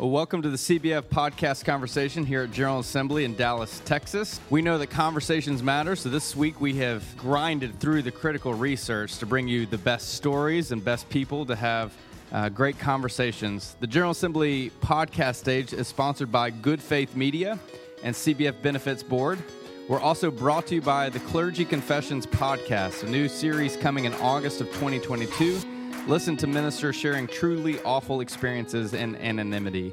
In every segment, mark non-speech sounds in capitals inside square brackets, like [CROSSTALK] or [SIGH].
Well, welcome to the CBF podcast conversation here at General Assembly in Dallas, Texas. We know that conversations matter, so this week we have grinded through the critical research to bring you the best stories and best people to have uh, great conversations. The General Assembly podcast stage is sponsored by Good Faith Media and CBF Benefits Board. We're also brought to you by the Clergy Confessions podcast, a new series coming in August of 2022 Listen to ministers sharing truly awful experiences in anonymity.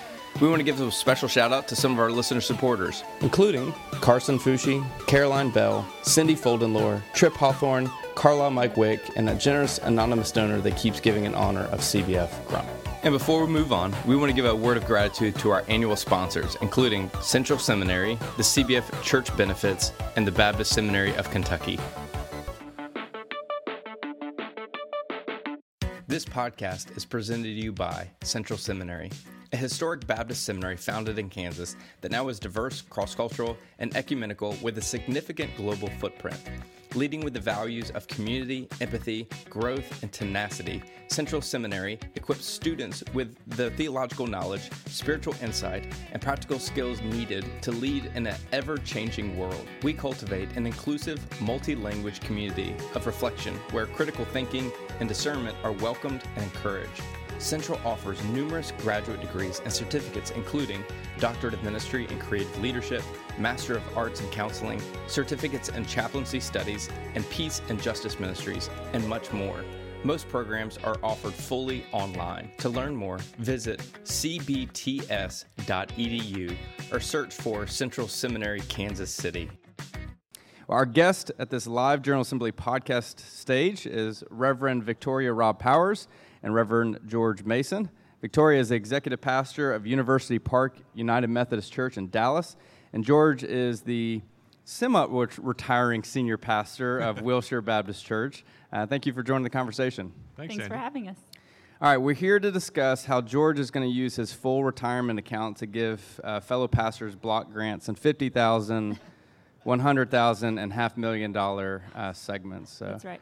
We want to give a special shout out to some of our listener supporters, including Carson Fushi, Caroline Bell, Cindy Foldenlore, Trip Hawthorne, Carla Mike Wick, and a generous anonymous donor that keeps giving in honor of CBF Grunt. And before we move on, we want to give a word of gratitude to our annual sponsors, including Central Seminary, the CBF Church Benefits, and the Baptist Seminary of Kentucky. This podcast is presented to you by Central Seminary a historic Baptist seminary founded in Kansas that now is diverse, cross cultural, and ecumenical with a significant global footprint. Leading with the values of community, empathy, growth, and tenacity, Central Seminary equips students with the theological knowledge, spiritual insight, and practical skills needed to lead in an ever changing world. We cultivate an inclusive, multi language community of reflection where critical thinking and discernment are welcomed and encouraged. Central offers numerous graduate degrees and certificates, including Doctorate of Ministry in Creative Leadership, Master of Arts in Counseling, certificates in Chaplaincy Studies, and Peace and Justice Ministries, and much more. Most programs are offered fully online. To learn more, visit cbts.edu or search for Central Seminary, Kansas City. Our guest at this live General Assembly podcast stage is Reverend Victoria Robb Powers and Reverend George Mason. Victoria is the executive pastor of University Park United Methodist Church in Dallas, and George is the semi retiring senior pastor of [LAUGHS] Wilshire Baptist Church. Uh, thank you for joining the conversation. Thanks, Thanks for having us. All right, we're here to discuss how George is going to use his full retirement account to give uh, fellow pastors block grants and 50,000, 100,000, and half million dollar uh, segments. So. That's right.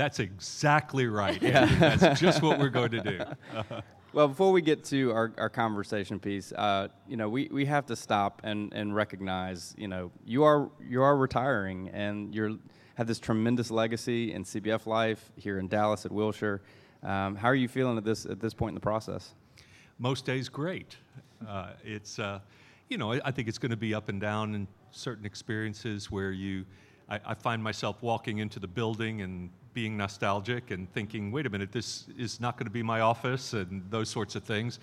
That's exactly right. [LAUGHS] Yeah. That's just what we're going to do. [LAUGHS] well, before we get to our, our conversation piece, uh, you know, we, we have to stop and, and recognize, you know, you are you are retiring and you're have this tremendous legacy in CBF life here in Dallas at Wilshire. Um, how are you feeling at this at this point in the process? Most days, great. Uh, it's uh, you know, I, I think it's going to be up and down in certain experiences where you. I, I find myself walking into the building and being nostalgic and thinking, wait a minute, this is not going to be my office and those sorts of things.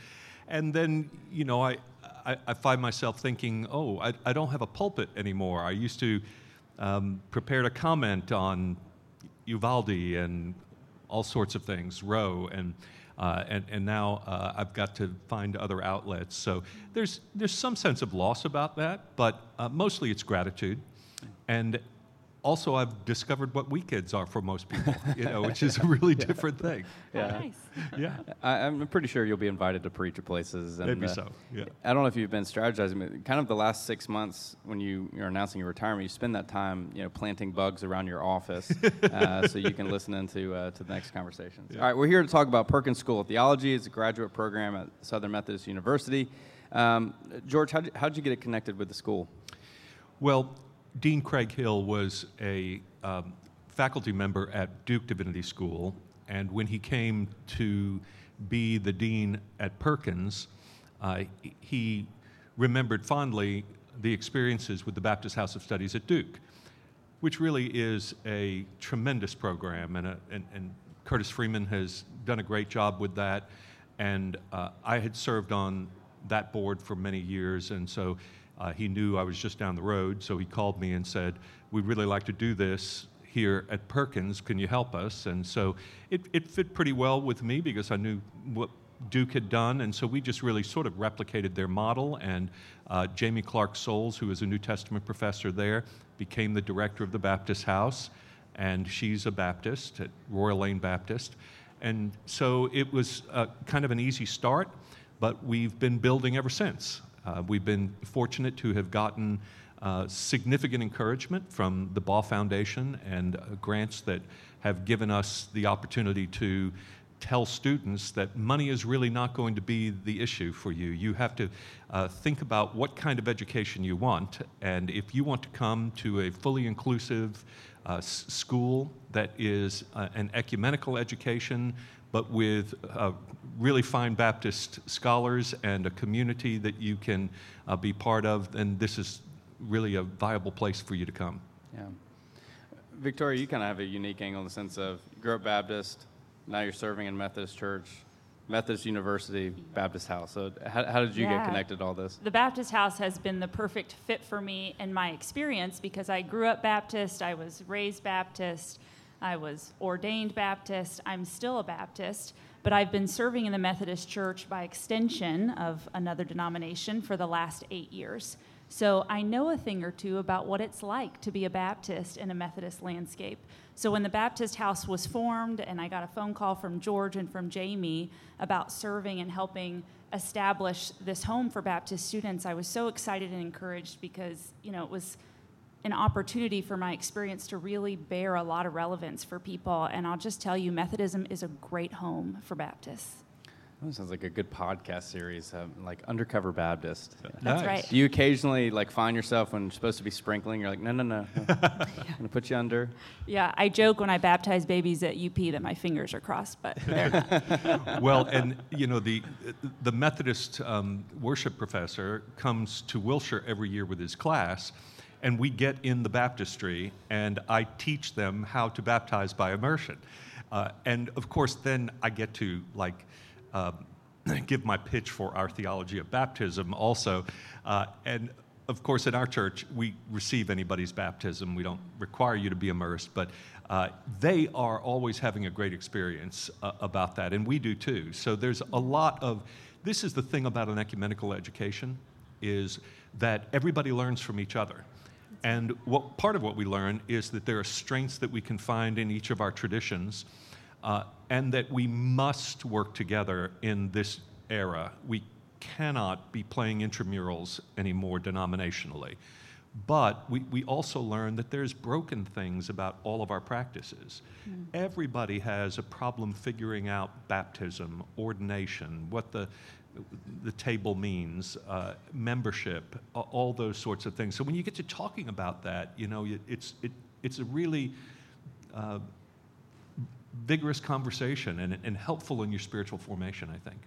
And then, you know, I, I, I find myself thinking, oh, I, I, don't have a pulpit anymore. I used to um, prepare a comment on Uvalde and all sorts of things, Roe, and, uh, and, and now uh, I've got to find other outlets. So there's, there's some sense of loss about that, but uh, mostly it's gratitude. And also I've discovered what weekends are for most people, [LAUGHS] you know, which is a really yeah. different thing. Yeah. Oh, nice. [LAUGHS] Yeah. I, am pretty sure you'll be invited to preach at places. And, Maybe uh, so. Yeah. I don't know if you've been strategizing, kind of the last six months when you, you're announcing your retirement, you spend that time, you know, planting bugs around your office [LAUGHS] uh, so you can listen into uh, to the next conversations. Yeah. All right, we're here to talk about Perkins School of Theology. It's a graduate program at Southern Methodist University. Um, George, how'd you, how'd you get it connected with the school? Well, Dean Craig Hill was a um, faculty member at Duke Divinity School, and when he came to be the dean at Perkins, uh, he remembered fondly the experiences with the Baptist House of Studies at Duke, which really is a tremendous program, and, a, and, and Curtis Freeman has done a great job with that. And uh, I had served on that board for many years, and so uh, he knew I was just down the road, so he called me and said, We'd really like to do this here at Perkins. Can you help us? And so it, it fit pretty well with me because I knew what Duke had done, and so we just really sort of replicated their model. And uh, Jaime Clark-Soles, who is a New Testament professor there, became the director of the Baptist House, and she's a Baptist at Royal Lane Baptist. And so it was uh, kind of an easy start, but we've been building ever since. Uh, we've been fortunate to have gotten uh, significant encouragement from the Baugh Foundation and uh, grants that have given us the opportunity to tell students that money is really not going to be the issue for you. You have to uh, think about what kind of education you want, and if you want to come to a fully inclusive uh, s- school that is uh, an ecumenical education, but with uh, really fine Baptist scholars and a community that you can uh, be part of, then this is really a viable place for you to come. Yeah. Victoria, you kind of have a unique angle in the sense of you grew up Baptist, now you're serving in Methodist Church, Methodist University, Baptist House. So, how, how did you yeah. get connected to all this? The Baptist House has been the perfect fit for me in my experience because I grew up Baptist, I was raised Baptist, I was ordained Baptist, I'm still a Baptist, but I've been serving in the Methodist Church by extension of another denomination for the last eight years. So I know a thing or two about what it's like to be a Baptist in a Methodist landscape. So when the Baptist House was formed, and I got a phone call from George and from Jamie about serving and helping establish this home for Baptist students, I was so excited and encouraged because, you know, it was an opportunity for my experience to really bear a lot of relevance for people. And I'll just tell you, Methodism is a great home for Baptists. That sounds like a good podcast series, um, like Undercover Baptist. That's Nice. right. Do you occasionally like find yourself when you're supposed to be sprinkling? You're like, no, no, no, no. [LAUGHS] I'm gonna put you under. Yeah, I joke when I baptize babies at UP that my fingers are crossed, but [LAUGHS] they're not. well, and you know the the Methodist um, worship professor comes to Wilshire every year with his class, and we get in the baptistry, and I teach them how to baptize by immersion, uh, and of course then I get to like. Uh, [CLEARS THROAT] give my pitch for our theology of baptism also, uh, and of course, in our church, we receive anybody's baptism. We don't require you to be immersed, but uh, they are always having a great experience uh, about that, and we do too. So there's a lot of this is the thing about an ecumenical education is that everybody learns from each other. And what part of what we learn is that there are strengths that we can find in each of our traditions, uh, and that we must work together in this era. We cannot be playing intramurals anymore denominationally. But we, we also learn that there's broken things about all of our practices. Everybody has a problem figuring out baptism, ordination, what the, the table means, uh, membership, all those sorts of things. So when you get to talking about that, you know, it's, it, it's a really uh, vigorous conversation and, and helpful in your spiritual formation, I think.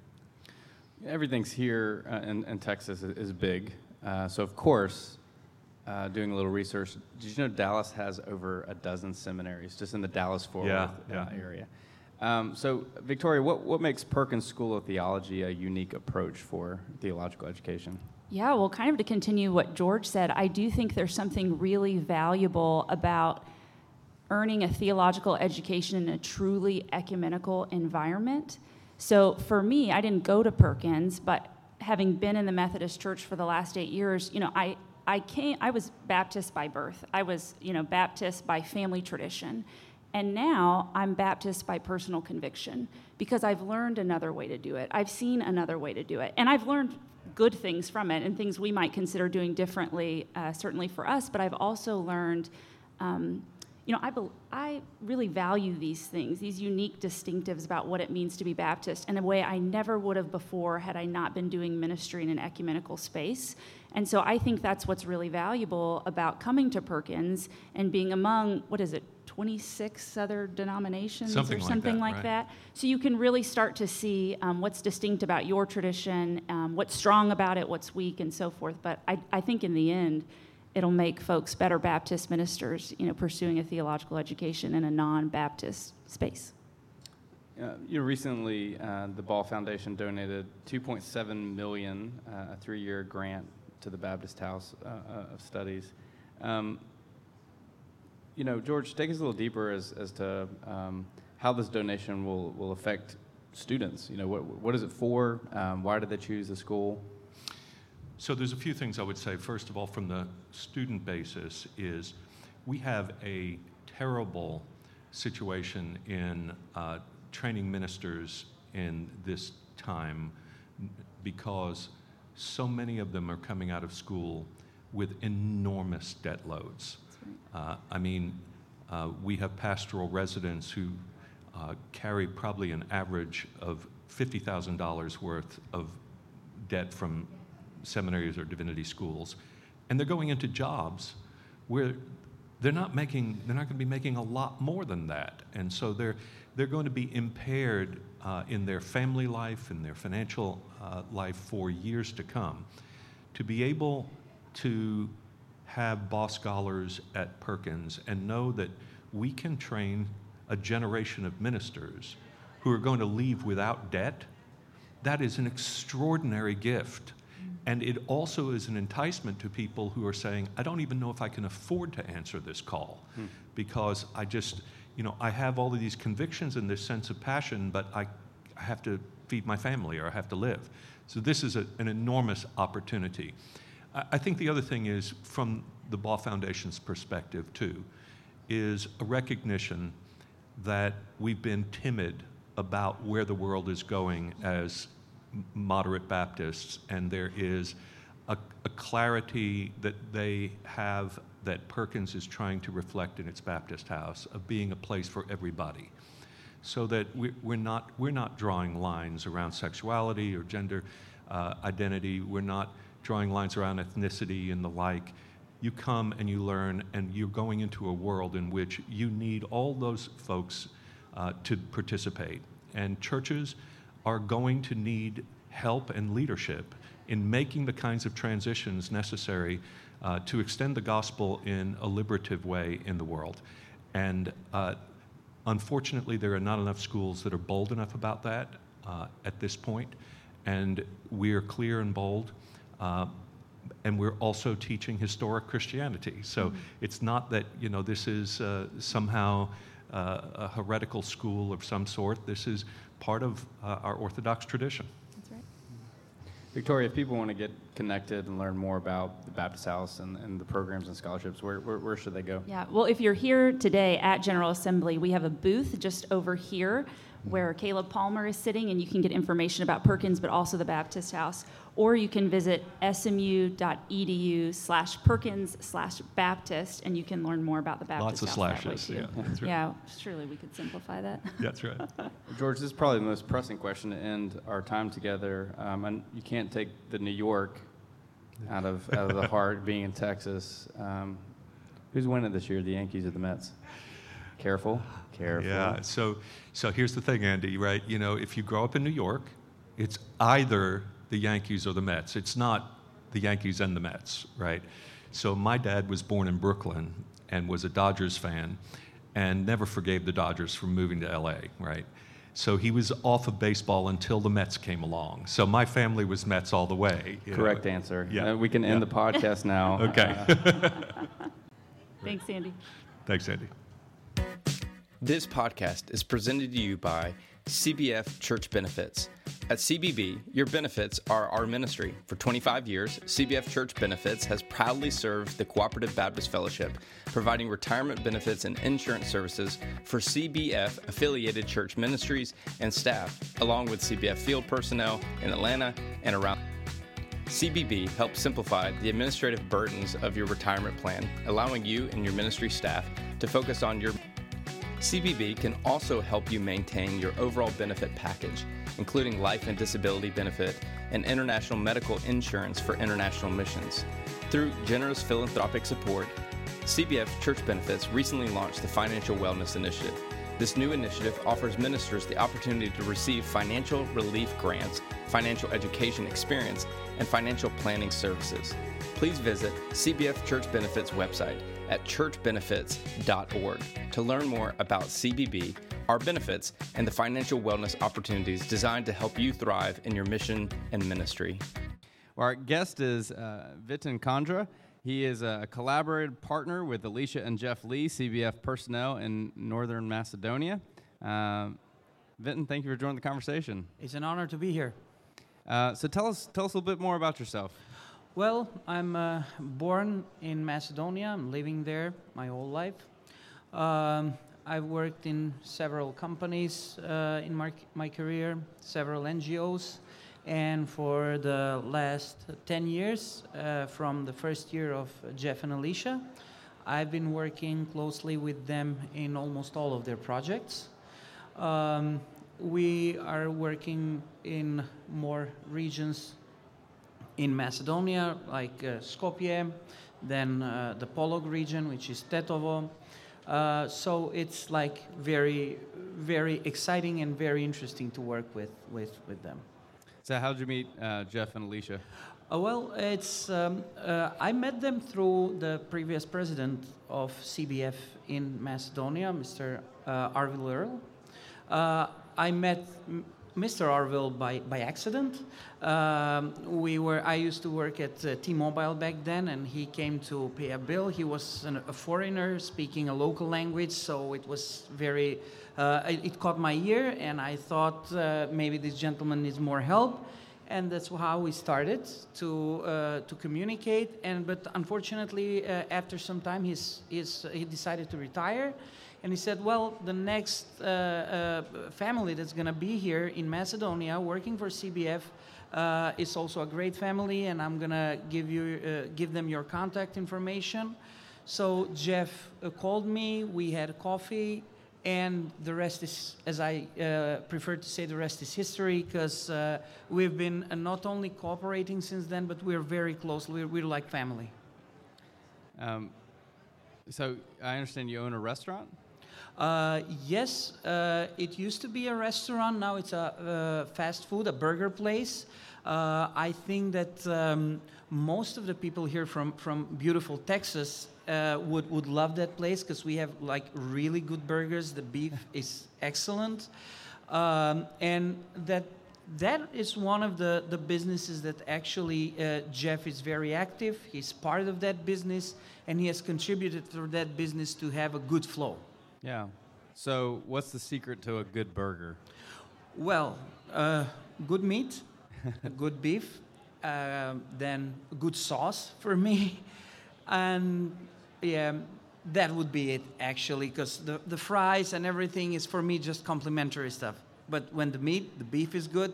Everything's here uh, in, in Texas is, big. Uh, so, of course, uh, doing a little research, did you know Dallas has over a dozen seminaries just in the Dallas Fort Worth yeah. Uh, area? Um, so, Victoria, what, what makes Perkins School of Theology a unique approach for theological education? Yeah, well, kind of to continue what George said, I do think there's something really valuable about earning a theological education in a truly ecumenical environment. So for me, I didn't go to Perkins, but having been in the Methodist Church for the last eight years, you know, I, I came, I was Baptist by birth. I was, you know, Baptist by family tradition. And now I'm Baptist by personal conviction because I've learned another way to do it. I've seen another way to do it. And I've learned good things from it and things we might consider doing differently, uh, certainly for us. But I've also learned, um, you know, I, bel I really value these things, these unique distinctives about what it means to be Baptist in a way I never would have before had I not been doing ministry in an ecumenical space. And so I think that's what's really valuable about coming to Perkins and being among, what is it, 26 other denominations Something or like something that, like right. that. So you can really start to see um, what's distinct about your tradition, um, what's strong about it, what's weak, and so forth. But I, I think in the end, it'll make folks better Baptist ministers, you know, pursuing a theological education in a non-Baptist space. Uh, you know, recently, uh, the Baugh Foundation donated 2.7 million, uh, a three-year grant to the Baptist House uh, uh, of Studies. Um, you know, George, take us a little deeper as, as to um, how this donation will, will affect students. You know, what, what is it for? Um, why did they choose the school? So there's a few things I would say. First of all, from the student basis, is we have a terrible situation in uh, training ministers in this time because so many of them are coming out of school with enormous debt loads. Uh, I mean, uh, we have pastoral residents who uh, carry probably an average of $50,000 worth of debt from seminaries or divinity schools, and they're going into jobs where they're not making they're not going to be making a lot more than that, and so they're they're going to be impaired uh, in their family life and their financial uh, life for years to come. To be able to have Baugh scholars at Perkins and know that we can train a generation of ministers who are going to leave without debt, that is an extraordinary gift. And it also is an enticement to people who are saying, I don't even know if I can afford to answer this call hmm. because I just, you know, I have all of these convictions and this sense of passion, but I, I have to feed my family or I have to live. So this is a, an enormous opportunity. I, think the other thing is, from the Baugh Foundation's perspective, too, is a recognition that we've been timid about where the world is going as moderate Baptists, and there is a, a clarity that they have that Perkins is trying to reflect in its Baptist house of being a place for everybody. So that we, we're, not, we're not drawing lines around sexuality or gender uh, identity, we're not drawing lines around ethnicity and the like. You come and you learn, and you're going into a world in which you need all those folks uh, to participate. And churches are going to need help and leadership in making the kinds of transitions necessary uh, to extend the gospel in a liberative way in the world. And uh, unfortunately, there are not enough schools that are bold enough about that uh, at this point. And we are clear and bold. Uh, and we're also teaching historic Christianity. So it's not that you know this is uh, somehow uh, a heretical school of some sort. This is part of uh, our Orthodox tradition. That's right. Victoria, if people want to get connected and learn more about the Baptist House and, and the programs and scholarships, where, where, where should they go? Yeah, well, if you're here today at General Assembly, we have a booth just over here where Caleb Palmer is sitting, and you can get information about Perkins, but also the Baptist House. Or you can visit smu.edu slash Perkins slash Baptist, and you can learn more about the Baptist Lots of House that way, slashes. Yeah, that's right. Yeah, surely we could simplify that. [LAUGHS] That's right. [LAUGHS] George, this is probably the most pressing question to end our time together. Um, and you can't take the New York out of out of the heart, being in Texas. Um, who's winning this year, the Yankees or the Mets? Careful, careful. Yeah. So, so here's the thing, Andy. Right? You know, if you grow up in New York, it's either the Yankees or the Mets. It's not the Yankees and the Mets, right? So my dad was born in Brooklyn and was a Dodgers fan, and never forgave the Dodgers for moving to LA, right? So he was off of baseball until the Mets came along. So my family was Mets all the way. you know. Correct answer. Yeah. Uh, we can end Yeah. the podcast now. [LAUGHS] Okay. [LAUGHS] Thanks, Andy. Thanks, Andy. This podcast is presented to you by CBF Church Benefits. At CBB, your benefits are our ministry. For 25 years, CBF Church Benefits has proudly served the Cooperative Baptist Fellowship, providing retirement benefits and insurance services for CBF affiliated church ministries and staff, along with CBF field personnel in Atlanta and around. CBB helps simplify the administrative burdens of your retirement plan, allowing you and your ministry staff to focus on your CBB can also help you maintain your overall benefit package, including life and disability benefit and international medical insurance for international missions. Through generous philanthropic support, CBF Church Benefits recently launched the Financial Wellness Initiative. This new initiative offers ministers the opportunity to receive financial relief grants, financial education experience, and financial planning services. Please visit CBF Church Benefits website at churchbenefits.org to learn more about CBB, our benefits, and the financial wellness opportunities designed to help you thrive in your mission and ministry. Our guest is uh, Vitin Kandra. He is a collaborative partner with Alicia and Jeff Lee, CBF personnel in Northern Macedonia. Uh, Vitin, thank you for joining the conversation. It's an honor to be here. Uh, so tell us, tell us a little bit more about yourself. Well, I'm uh, born in Macedonia. I'm living there my whole life. Um, I've worked in several companies uh, in my, my career, several NGOs, and for the last 10 years, uh, from the first year of Jeff and Alicia, I've been working closely with them in almost all of their projects. Um, we are working in more regions in Macedonia, like uh, Skopje, then uh, the Polog region, which is Tetovo. Uh, so it's like very, very exciting and very interesting to work with, with, with them. So how did you meet uh, Jeff and Alicia? Uh, well, it's um, uh, I met them through the previous president of CBF in Macedonia, Mr. Arvil Earl. I met Mr. Arville by, by accident. Um, we were, I used to work at uh, T-Mobile back then, and he came to pay a bill. He was an, a foreigner speaking a local language, so it was very, uh, it, it, caught my ear, and I thought uh, maybe this gentleman needs more help. And that's how we started to, uh, to communicate. And, but unfortunately, uh, after some time, he's, he's, he decided to retire and he said, Well, the next uh, uh, family that's going to be here in Macedonia working for CBF uh, is also a great family, and I'm going to give, you, uh, give them your contact information. So Jeff uh, called me, we had coffee, and the rest is, as I uh, prefer to say, the rest is history because we've been not only cooperating since then, but we're very close. We're, we're like family. Um, so I understand you own a restaurant? Uh, yes, uh, it used to be a restaurant. Now it's a uh, fast food, a burger place. Uh, I think that um, most of the people here from, from beautiful Texas uh, would, would love that place because we have like really good burgers. The beef [LAUGHS] is excellent. Um, and that that is one of the, the businesses that actually uh, Jeff is very active. He's part of that business, and he has contributed to that business to have a good flow. Yeah. So, what's the secret to a good burger? Well, uh, good meat, [LAUGHS] good beef, uh, then good sauce for me, [LAUGHS] and yeah, that would be it actually, because the, the fries and everything is for me just complimentary stuff. But when the meat, the beef is good,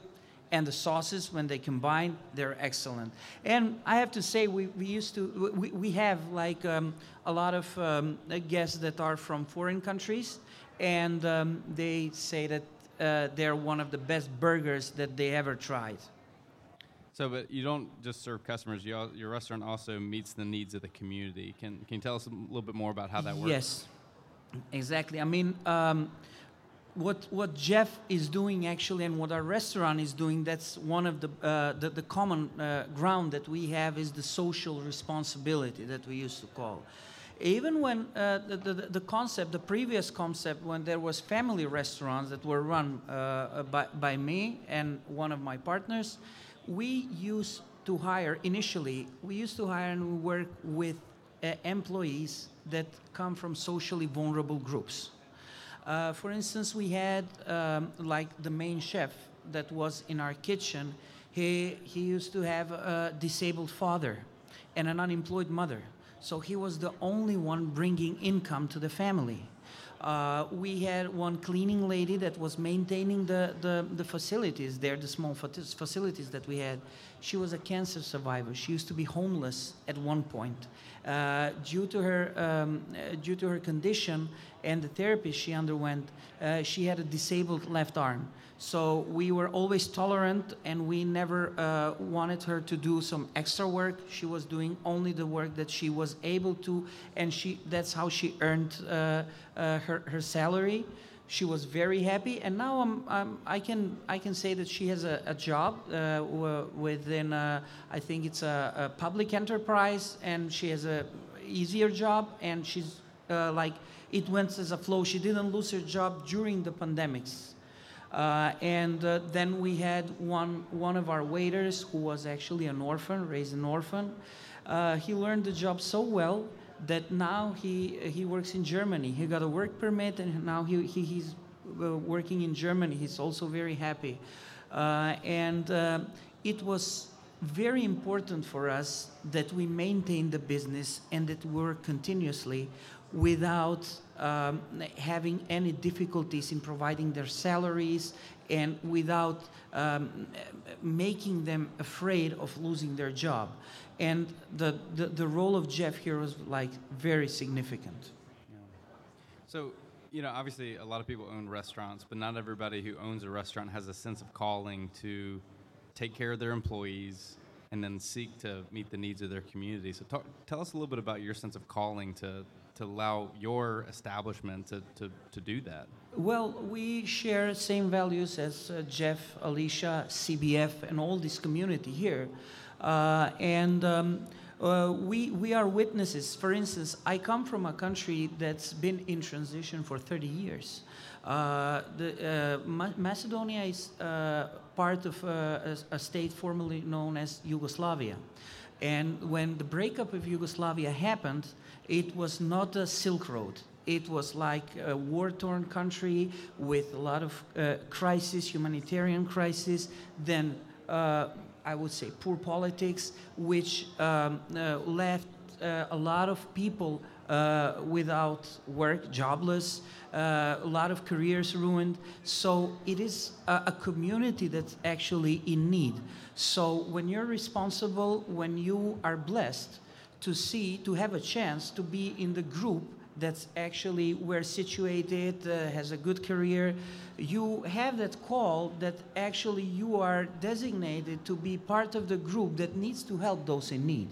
and the sauces when they combine they're excellent. And i have to say we, we used to we, we have like um, a lot of um, guests that are from foreign countries and um, they say that uh, they're one of the best burgers that they ever tried. So but you don't just serve customers you all, your restaurant also meets the needs of the community. Can, can you tell us a little bit more about how that works? Yes. Exactly. I mean um, what what Jeff is doing actually, and what our restaurant is doing, that's one of the uh, the, the, common uh, ground that we have is the social responsibility that we used to call. Even when uh, the, the, the concept, the previous concept, when there was family restaurants that were run uh, by, by me and one of my partners, we used to hire initially. We used to hire and work with uh, employees that come from socially vulnerable groups uh, for instance, we had um, like the main chef that was in our kitchen. He, he used to have a disabled father and an unemployed mother. So he was the only one bringing income to the family. Uh, we had one cleaning lady that was maintaining the, the, the facilities there, the small facilities that we had. She was a cancer survivor. She used to be homeless at one point. Uh, due to her um, uh, due to her condition and the therapy she underwent, uh, she had a disabled left arm. So we were always tolerant, and we never uh, wanted her to do some extra work. She was doing only the work that she was able to, and she that's how she earned uh, uh, her her salary. She was very happy, and now I'm, I'm i can I can say that she has a, a job uh, within uh, I think it's a, a, public enterprise, and she has a easier job, and she's uh, like it went as a flow. She didn't lose her job during the pandemics uh, and uh, then we had one, one of our waiters who was actually an orphan, raised an orphan. Uh, he learned the job so well that now he, he works in Germany. He got a work permit and now he, he he's uh, working in Germany. He's also very happy. Uh, and uh, it was very important for us that we maintain the business and that work continuously without um, having any difficulties in providing their salaries and without um, making them afraid of losing their job. And the, the, the, role of Jeff here was like very significant. So, you know, obviously a lot of people own restaurants, but not everybody who owns a restaurant has a sense of calling to take care of their employees and then seek to meet the needs of their community. So, talk, tell us a little bit about your sense of calling to to allow your establishment to, to, to do that? Well, we share same values as uh, Jeff, Alicia, CBF, and all this community here. Uh, and um, uh, we, we are witnesses. For instance, I come from a country that's been in transition for 30 years. Uh, the, uh, Ma- Macedonia is uh, part of a, a state formerly known as Yugoslavia. And when the breakup of Yugoslavia happened, it was not a Silk Road. It was like a war-torn country with a lot of uh, crisis, humanitarian crisis. Then uh, I would say poor politics, which um, uh, left uh, a lot of people uh, without work, jobless, uh, a lot of careers ruined. So it is a, a, community that's actually in need. So when you're responsible, when you are blessed to see, to have a chance to be in the group that's actually where situated, uh, has a good career, you have that call that actually you are designated to be part of the group that needs to help those in need.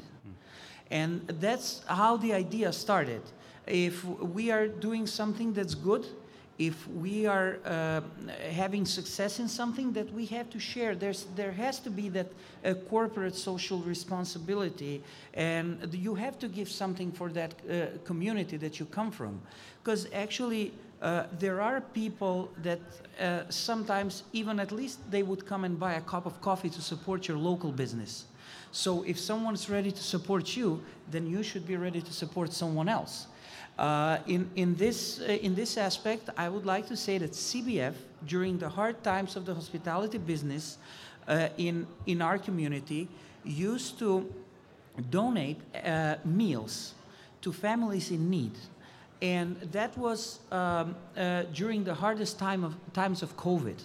And that's how the idea started. If we are doing something that's good, if we are uh, having success in something that we have to share, there's, there has to be that uh, corporate social responsibility, and you have to give something for that uh, community that you come from. Because actually, uh, there are people that uh, sometimes, even at least, they would come and buy a cup of coffee to support your local business. So if someone's ready to support you, then you should be ready to support someone else. Uh, in, in, this, uh, in this aspect, I would like to say that CBF, during the hard times of the hospitality business uh, in, in our community, used to donate uh, meals to families in need. And that was um, uh, during the hardest time of, times of COVID.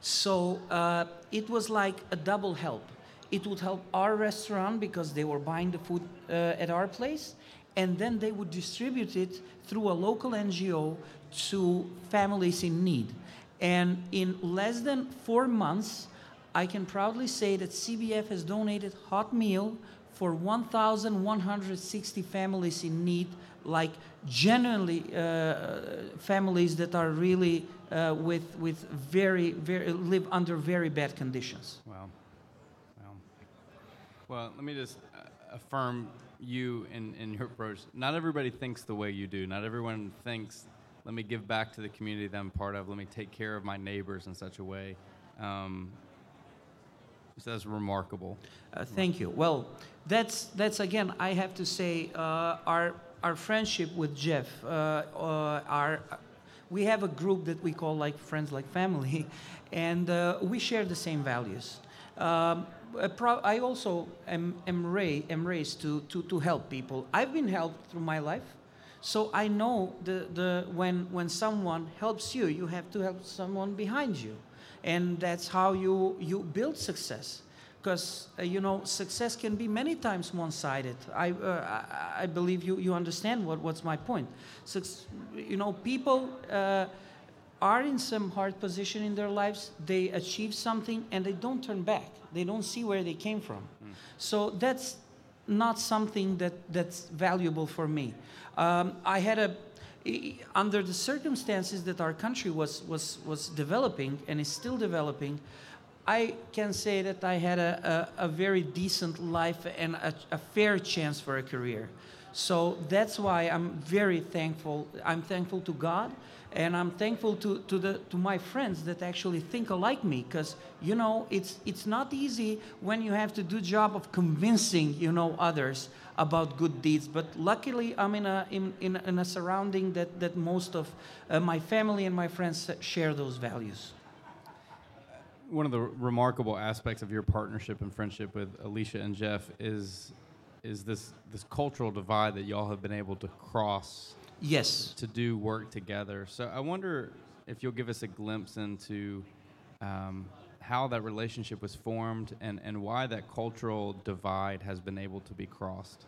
So it was like a double help it would help our restaurant because they were buying the food at our place, and then they would distribute it through a local NGO to families in need. And in less than four months, I can proudly say that CBF has donated hot meal for 1,160 families in need, like genuinely uh, families that are really uh, with, with very, very, live under very bad conditions. Wow. Well, let me just uh, affirm you and, in your approach. Not everybody thinks the way you do. Not everyone thinks, let me give back to the community that I'm part of. Let me take care of my neighbors in such a way. Um, so that's remarkable. Uh, thank you. Well, that's that's again. I have to say, uh, our our friendship with Jeff, uh, uh our we have a group that we call like friends like family, [LAUGHS] and uh, we share the same values. Um, I also am, am, ra- am raised to, to, to help people. I've been helped through my life. So I know the, the, when, when someone helps you, you have to help someone behind you. And that's how you, you build success. Because, uh, you know, success can be many times one sided. I, uh, I, believe you, you understand what, what's my point. So, you know, people uh, are in some hard position in their lives, they achieve something and they don't turn back. They don't see where they came from. Mm. So that's not something that, that's valuable for me. Um, I had a, under the circumstances that our country was, was, was developing and is still developing, I can say that I had a, a, a very decent life and a, a, fair chance for a career. So that's why I'm very thankful. I'm thankful to God and I'm thankful to, to, the, to my friends that actually think alike me because you know it's, it's not easy when you have to do job of convincing you know others about good deeds but luckily I'm in a, in, in, in a surrounding that, that most of uh, my family and my friends share those values one of the remarkable aspects of your partnership and friendship with Alicia and Jeff is is this this cultural divide that y'all have been able to cross Yes. To do work together. So I wonder if you'll give us a glimpse into um, how that relationship was formed and, and why that cultural divide has been able to be crossed.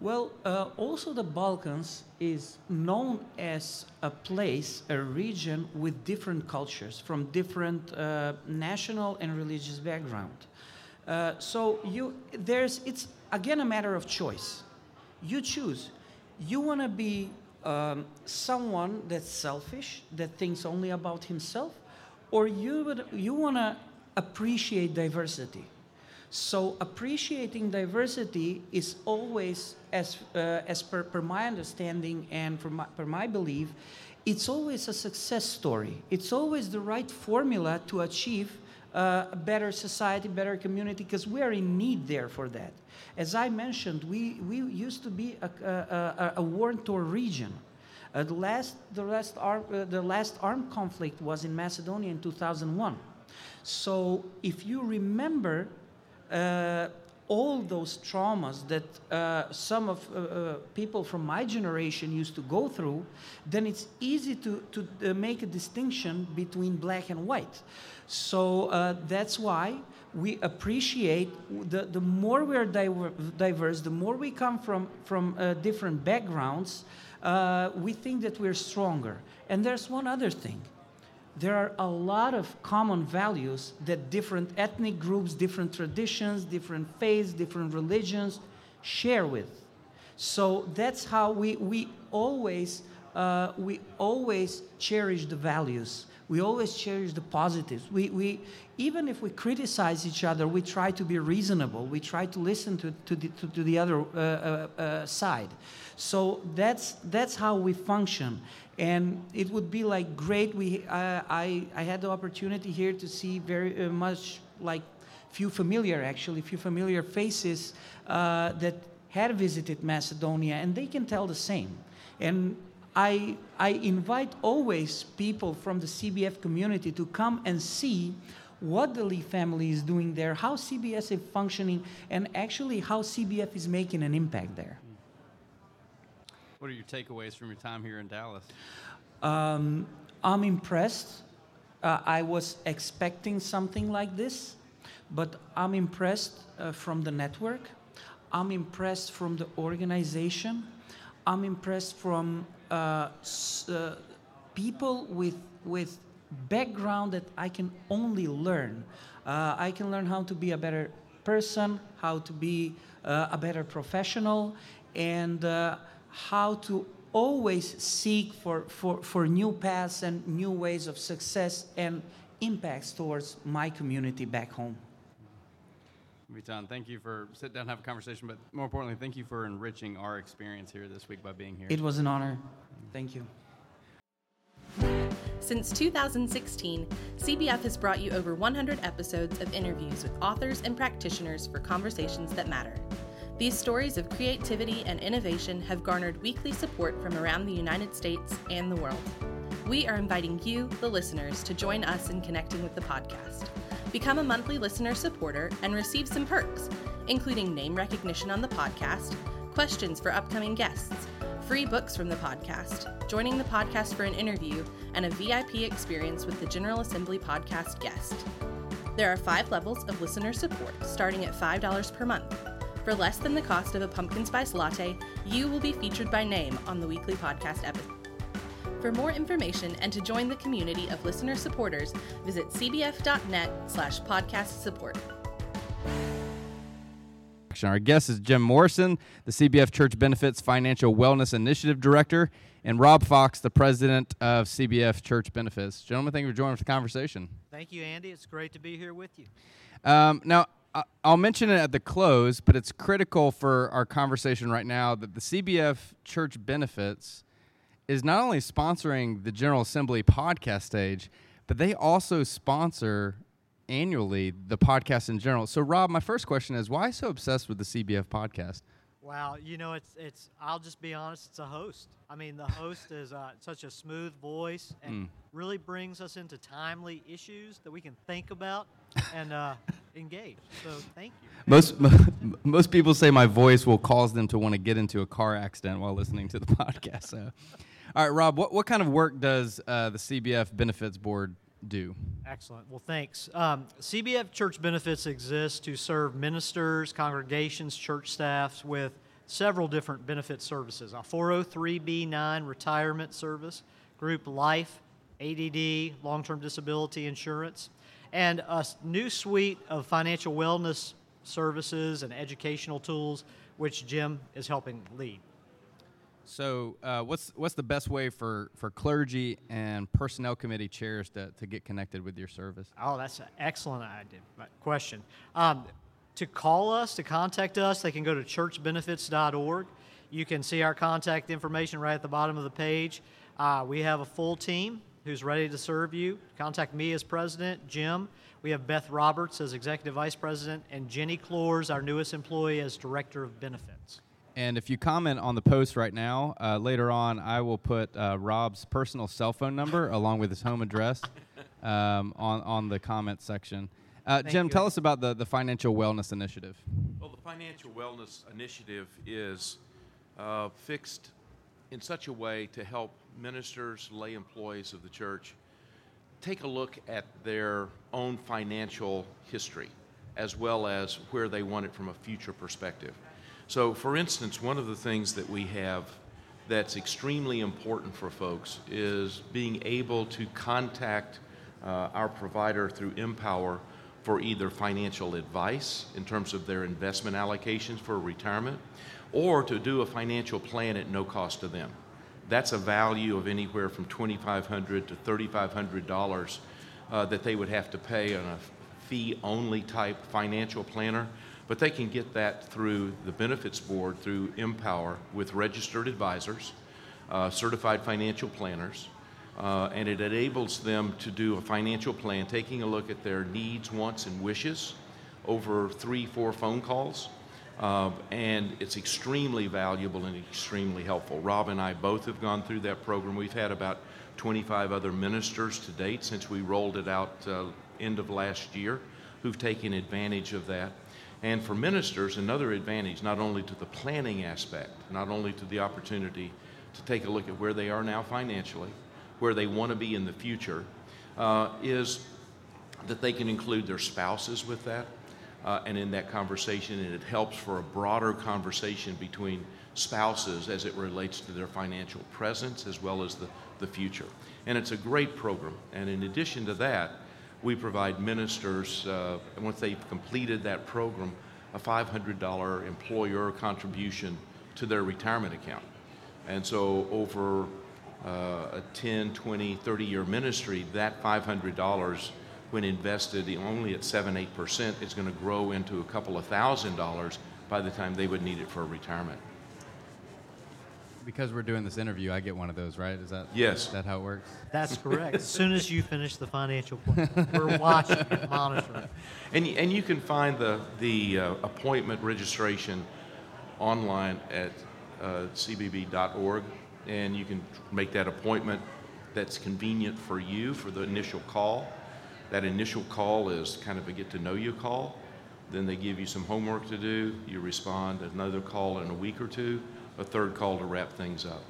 Well, uh, also the Balkans is known as a place, a region with different cultures from different uh, national and religious background. Uh, so you, there's, it's again a matter of choice. You choose. You want to be um, someone that's selfish, that thinks only about himself, or you, would, you want to appreciate diversity. So appreciating diversity is always, as, uh, as per, per, my understanding and for my, per my belief, it's always a success story. It's always the right formula to achieve uh, a better society, better community, because we are in need there for that. As I mentioned, we, we used to be a, a, a war-torn region. Uh, the, last, the, last arm, uh, the last armed conflict was in Macedonia in 2001. So if you remember uh, all those traumas that uh, some of uh, uh, people from my generation used to go through, then it's easy to, to uh, make a distinction between black and white. So uh, that's why we appreciate the, the more we're diver diverse, the more we come from, from different backgrounds, we think that we're stronger. And there's one other thing. There are a lot of common values that different ethnic groups, different traditions, different faiths, different religions share with. So that's how we, we always uh, we always cherish the values. We always cherish the positives. We, we, even if we criticize each other, we try to be reasonable. We try to listen to, to, the, to, to the other uh, uh, uh, side. So that's, that's how we function. And it would be like great. We, I, I had the opportunity here to see very uh, much like few familiar, actually, few familiar faces uh, that had visited Macedonia, and they can tell the same. And I, I invite always people from the CBF community to come and see what the Lee family is doing there, how CBS is functioning, and actually how CBF is making an impact there. What are your takeaways from your time here in Dallas? Um, I'm impressed. Uh, I was expecting something like this, but I'm impressed uh, from the network. I'm impressed from the organization. I'm impressed from people with with background that I can only learn. Uh, I can learn how to be a better person, how to be uh, a better professional, and uh, how to always seek for, for, for new paths and new ways of success and impacts towards my community back home. Vitan, thank you for sitting down and have a conversation, but more importantly, thank you for enriching our experience here this week by being here. It was an honor. Thank you. Since 2016, CBF has brought you over 100 episodes of interviews with authors and practitioners for conversations that matter. These stories of creativity and innovation have garnered weekly support from around the United States and the world. We are inviting you, the listeners, to join us in connecting with the podcast. Become a monthly listener supporter and receive some perks, including name recognition on the podcast, questions for upcoming guests, free books from the podcast, joining the podcast for an interview, and a VIP experience with the General Assembly podcast guest. There are five levels of listener support, starting at $5 per month. For less than the cost of a pumpkin spice latte, you will be featured by name on the weekly podcast episode. For more information and to join the community of listener supporters, visit cbf.net slash podcast support. Our guest is Jim Morrison, the CBF Church Benefits Financial Wellness Initiative Director, and Rob Fox, the President of CBF Church Benefits. Gentlemen, thank you for joining us for the conversation. Thank you, Andy. It's great to be here with you. Um, now, I- I'll mention it at the close, but it's critical for our conversation right now that the CBF Church Benefits is not only sponsoring the General Assembly podcast stage, but they also sponsor annually the podcast in general. So, Robb, my first question is why so obsessed with the CBF podcast? Wow, you know, it's it's. I'll just be honest. It's a host. I mean, the host is uh, such a smooth voice and really brings us into timely issues that we can think about and uh, [LAUGHS] engage. So, thank you. Most [LAUGHS] most people say my voice will cause them to want to get into a car accident while listening to the [LAUGHS] podcast. So, all right, Robb, what, what kind of work does uh, the CBF Benefits Board do? Excellent. Well, thanks. Um, CBF Church Benefits exists to serve ministers, congregations, church staffs with several different benefit services a 403b9 retirement service, group life, AD&D, long term disability insurance, and a new suite of financial wellness services and educational tools, which Jim is helping lead. So, uh, what's what's the best way for, for clergy and personnel committee chairs to, to get connected with your service? Oh, that's an excellent idea, question. Um, to call us, to contact us, they can go to churchbenefits.org. You can see our contact information right at the bottom of the page. Uh, we have a full team who's ready to serve you. Contact me as president, Jim. We have Beth Roberts as executive vice president, and Jenny Clores, our newest employee, as director of benefits. And if you comment on the post right now, uh, later on, I will put uh, Robb's personal cell phone number [LAUGHS] along with his home address um, on, on the comment section. Uh, Jim, you. tell us about the, the Financial Wellness Initiative. Well, the Financial Wellness Initiative is uh, fixed in such a way to help ministers, lay employees of the church take a look at their own financial history as well as where they want it from a future perspective. So, for instance, one of the things that we have that's extremely important for folks is being able to contact uh, our provider through Empower for either financial advice in terms of their investment allocations for retirement or to do a financial plan at no cost to them. That's a value of anywhere from $2,500 to $3,500 uh, that they would have to pay on a fee only type financial planner. But they can get that through the benefits board through Empower with registered advisors, uh, certified financial planners, uh, and it enables them to do a financial plan, taking a look at their needs, wants, and wishes over three, four phone calls. Uh, and it's extremely valuable and extremely helpful. Robb and I both have gone through that program. We've had about 25 other ministers to date since we rolled it out uh, end of last year who've taken advantage of that. And for ministers, another advantage, not only to the planning aspect, not only to the opportunity to take a look at where they are now financially, where they want to be in the future, uh, is that they can include their spouses with that uh, and in that conversation, and it helps for a broader conversation between spouses as it relates to their financial presence as well as the, the future. And it's a great program. And in addition to that, we provide ministers, uh, once they've completed that program, a $500 employer contribution to their retirement account. And so over uh, a 10, 20, 30 year ministry, that $500 when invested only at 7, 8% is going to grow into a couple of thousand dollars by the time they would need it for retirement. Because we're doing this interview, I get one of those, right? Is that Yes. Is that how it works? That's [LAUGHS] correct. as soon as you finish the financial plan, we're watching and monitoring. And, and you can find the, the uh, appointment registration online at uh, cbb.org, and you can make that appointment that's convenient for you for the initial call. That initial call is kind of a get to know you call. Then they give you some homework to do. You respond, another call in a week or two. A third call to wrap things up.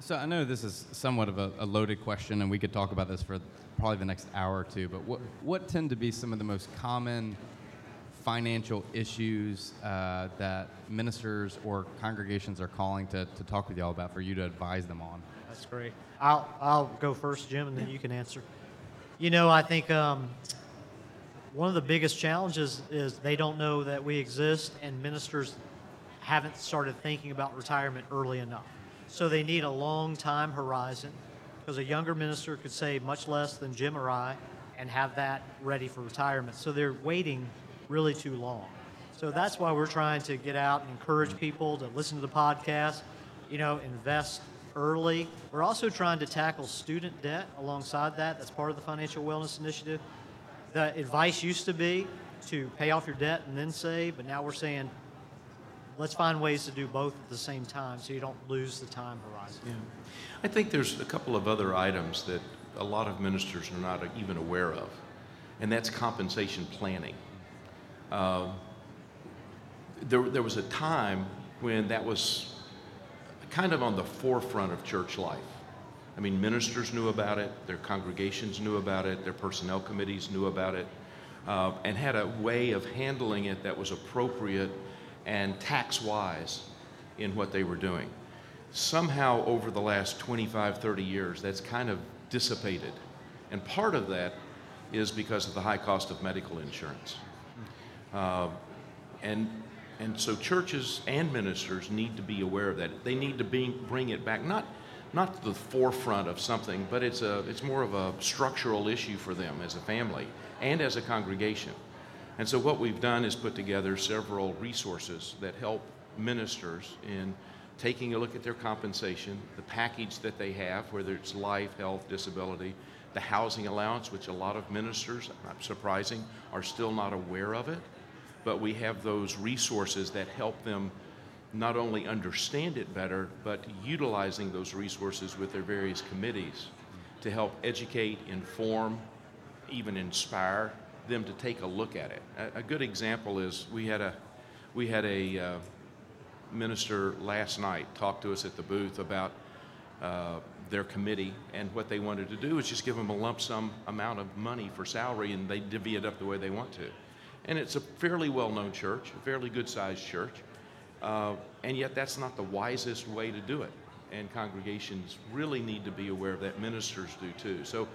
So I know this is somewhat of a, a, loaded question, and we could talk about this for probably the next hour or two. But what what tend to be some of the most common financial issues uh, that ministers or congregations are calling to, to talk with y'all about for you to advise them on? That's great. I'll I'll go first, Jim, and then you can answer. You know, I think um, one of the biggest challenges is they don't know that we exist, and ministers haven't started thinking about retirement early enough. So they need a long time horizon because a younger minister could save much less than Jim or I and have that ready for retirement. So they're waiting really too long. So that's why we're trying to get out and encourage people to listen to the podcast, you know, invest early. We're also trying to tackle student debt alongside that. That's part of the Financial Wellness Initiative. The advice used to be to pay off your debt and then save, but now we're saying let's find ways to do both at the same time so you don't lose the time horizon. Yeah. I think there's a couple of other items that a lot of ministers are not even aware of, and that's compensation planning. Uh, there, there was a time when that was kind of on the forefront of church life. I mean, ministers knew about it, their congregations knew about it, their personnel committees knew about it, uh, and had a way of handling it that was appropriate and tax wise in what they were doing. Somehow, over the last 25, 30 years, that's kind of dissipated. And part of that is because of the high cost of medical insurance. Uh, and, and so churches and ministers need to be aware of that. They need to be, bring it back, not, not to the forefront of something, but it's, a, it's more of a structural issue for them as a family and as a congregation. And so, what we've done is put together several resources that help ministers in taking a look at their compensation, the package that they have, whether it's life, health, disability, the housing allowance, which a lot of ministers, not surprising, are still not aware of it. But we have those resources that help them not only understand it better, but utilizing those resources with their various committees to help educate, inform, even inspire them to take a look at it. A, a good example is we had a we had a uh, minister last night talk to us at the booth about uh, their committee and what they wanted to do is just give them a lump sum amount of money for salary and they divvy it up the way they want to. And it's a fairly well-known church, a fairly good-sized church, uh, and yet that's not the wisest way to do it. And congregations really need to be aware of that. Ministers do too. So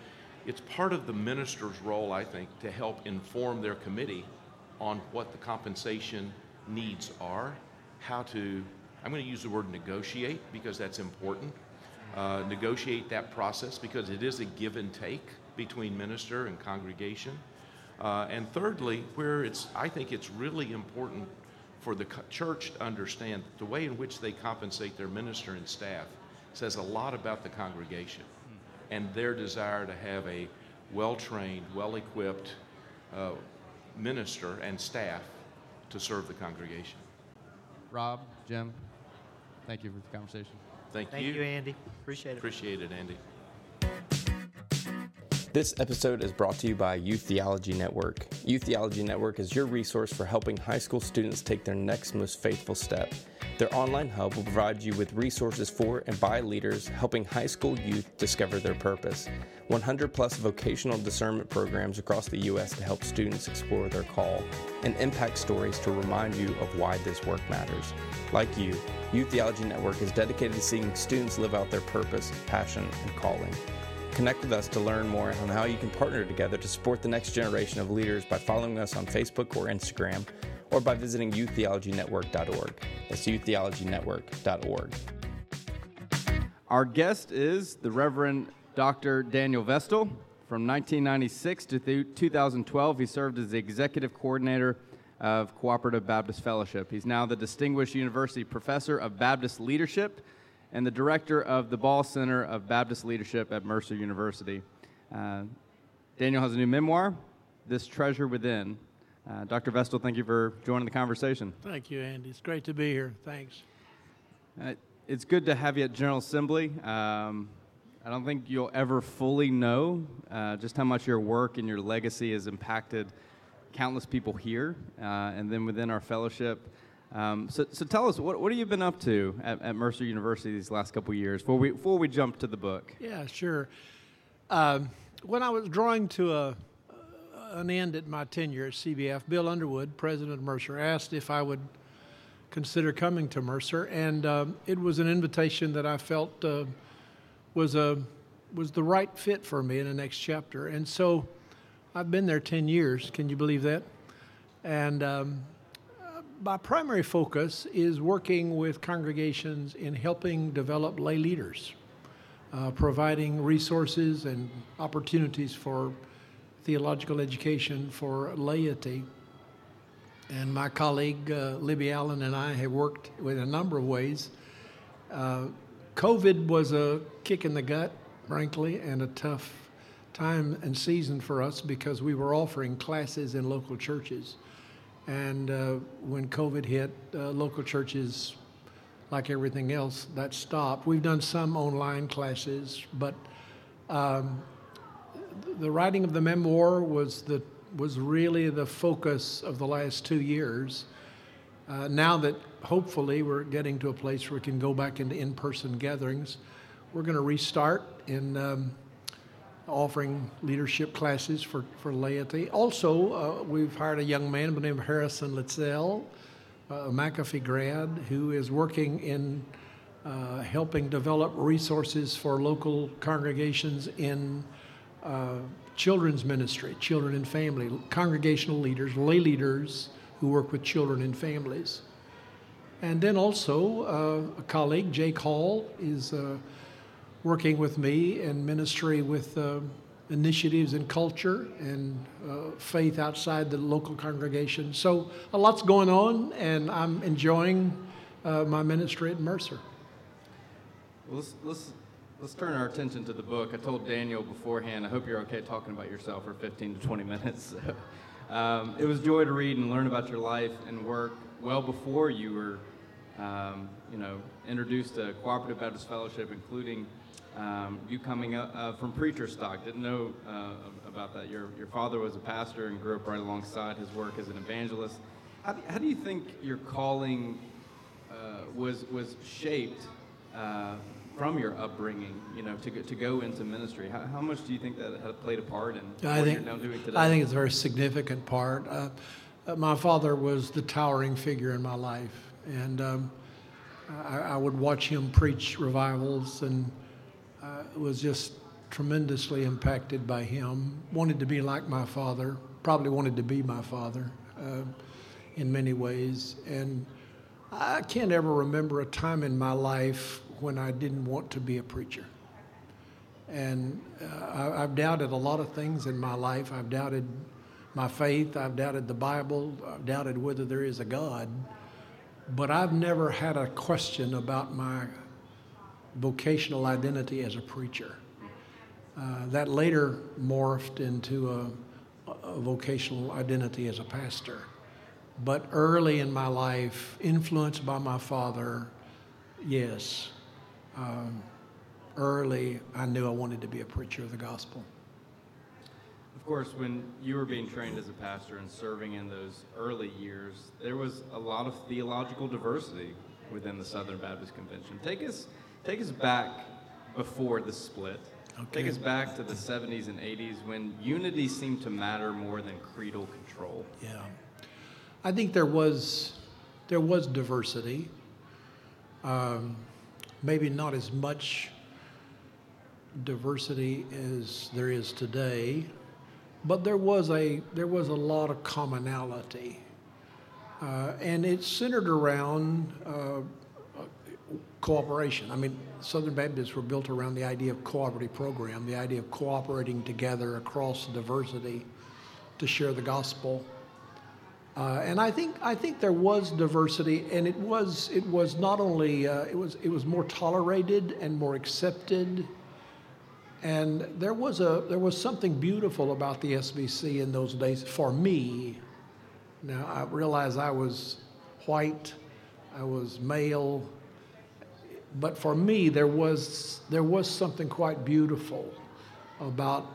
it's part of the minister's role, I think, to help inform their committee on what the compensation needs are, how to, I'm going to use the word negotiate because that's important. Uh, negotiate that process because it is a give and take between minister and congregation. Uh, and thirdly, where it's, I think it's really important for the church to understand the way in which they compensate their minister and staff says a lot about the congregation and their desire to have a well trained, well equipped uh, minister and staff to serve the congregation. Robb, Jim, thank you for the conversation. Thank, thank you. you, Andy. Appreciate it. Appreciate it, Andy. This episode is brought to you by Youth Theology Network. Youth Theology Network is your resource for helping high school students take their next most faithful step. Their online hub will provide you with resources for and by leaders helping high school youth discover their purpose. 100 plus vocational discernment programs across the U.S. to help students explore their call, and impact stories to remind you of why this work matters. Like you, Youth Theology Network is dedicated to seeing students live out their purpose, passion, and calling. Connect with us to learn more on how you can partner together to support the next generation of leaders by following us on Facebook or Instagram or by visiting youththeologynetwork.org. That's youththeologynetwork.org. Our guest is the Reverend Dr. Daniel Vestal. From 1996 to 2012, he served as the executive coordinator of Cooperative Baptist Fellowship. He's now the Distinguished University Professor of Baptist Leadership and the director of the Baugh Center of Baptist Leadership at Mercer University. Uh, Daniel has a new memoir, This Treasure Within. Uh, Dr. Vestal, thank you for joining the conversation. Thank you, Andy. It's great to be here. Thanks. Uh, it's good to have you at General Assembly. Um, I don't think you'll ever fully know uh, just how much your work and your legacy has impacted countless people here uh, and then within our fellowship. Um, so, so tell us, what, what have you been up to at, at Mercer University these last couple years before we, before we jump to the book? Yeah, sure. Um, when I was drawing to a, an end at my tenure at CBF, Bill Underwood, president of Mercer, asked if I would consider coming to Mercer, and um, it was an invitation that I felt uh, was a was the right fit for me in the next chapter. And so, I've been there ten years. Can you believe that? And um, my primary focus is working with congregations in helping develop lay leaders, uh, providing resources and opportunities for theological education for laity. And my colleague uh, Libby Allen and I have worked in a number of ways. Uh, COVID was a kick in the gut, frankly, and a tough time and season for us because we were offering classes in local churches. And uh, when COVID hit, uh, local churches, like everything else, that stopped. We've done some online classes, but um, the writing of the memoir was the was really the focus of the last two years. Uh, now that hopefully we're getting to a place where we can go back into in-person gatherings, we're going to restart in um, offering leadership classes for, for laity. Also, uh, we've hired a young man by the name of Harrison Litzel, a McAfee grad, who is working in uh, helping develop resources for local congregations in uh, children's ministry, children and family, congregational leaders, lay leaders who work with children and families. And then also, uh, a colleague, Jake Hall, is uh, working with me in ministry with uh, initiatives in culture and uh, faith outside the local congregation. So, a lot's going on, and I'm enjoying uh, my ministry at Mercer. Let's, let's Let's turn our attention to the book. I told Daniel beforehand, I hope you're okay talking about yourself for 15 to 20 [LAUGHS] minutes. um, it was joy to read and learn about your life and work well before you were, um, you know, introduced to Cooperative Baptist Fellowship, including um, you coming up, uh, from preacher stock. Didn't know uh, about that. Your, your father was a pastor and grew up right alongside his work as an evangelist. How do, how do you think your calling uh, was, was shaped uh, from your upbringing, you know, to go, to go into ministry? How, how much do you think that had played a part in I think, you're now doing today? I think it's a very significant part. Uh, uh, my father was the towering figure in my life, and um, I, I, would watch him preach revivals, and uh, was just tremendously impacted by him. Wanted to be like my father, probably wanted to be my father uh, in many ways, and I can't ever remember a time in my life when I didn't want to be a preacher. And uh, I, have doubted a lot of things in my life. I've doubted my faith. I've doubted the Bible. I've doubted whether there is a God. But I've never had a question about my vocational identity as a preacher. Uh, that later morphed into a, a vocational identity as a pastor. But early in my life, influenced by my father, yes, um, early, I knew I wanted to be a preacher of the gospel. Of course, when you were being trained as a pastor and serving in those early years, there was a lot of theological diversity within the Southern Baptist Convention. Take us, take us back before the split. Okay. Take us back to the 70s and 80s when unity seemed to matter more than creedal control. Yeah. I think there was, there was diversity. Um, maybe not as much diversity as there is today, but there was a there was a lot of commonality, uh, and it centered around uh, cooperation. I mean, Southern Baptists were built around the idea of cooperative program, the idea of cooperating together across diversity to share the gospel uh, and I think I think there was diversity, and it was it was not only uh, it was it was more tolerated and more accepted, and there was a there was something beautiful about the SBC in those days for me. Now I realize I was white, I was male, but for me there was there was something quite beautiful about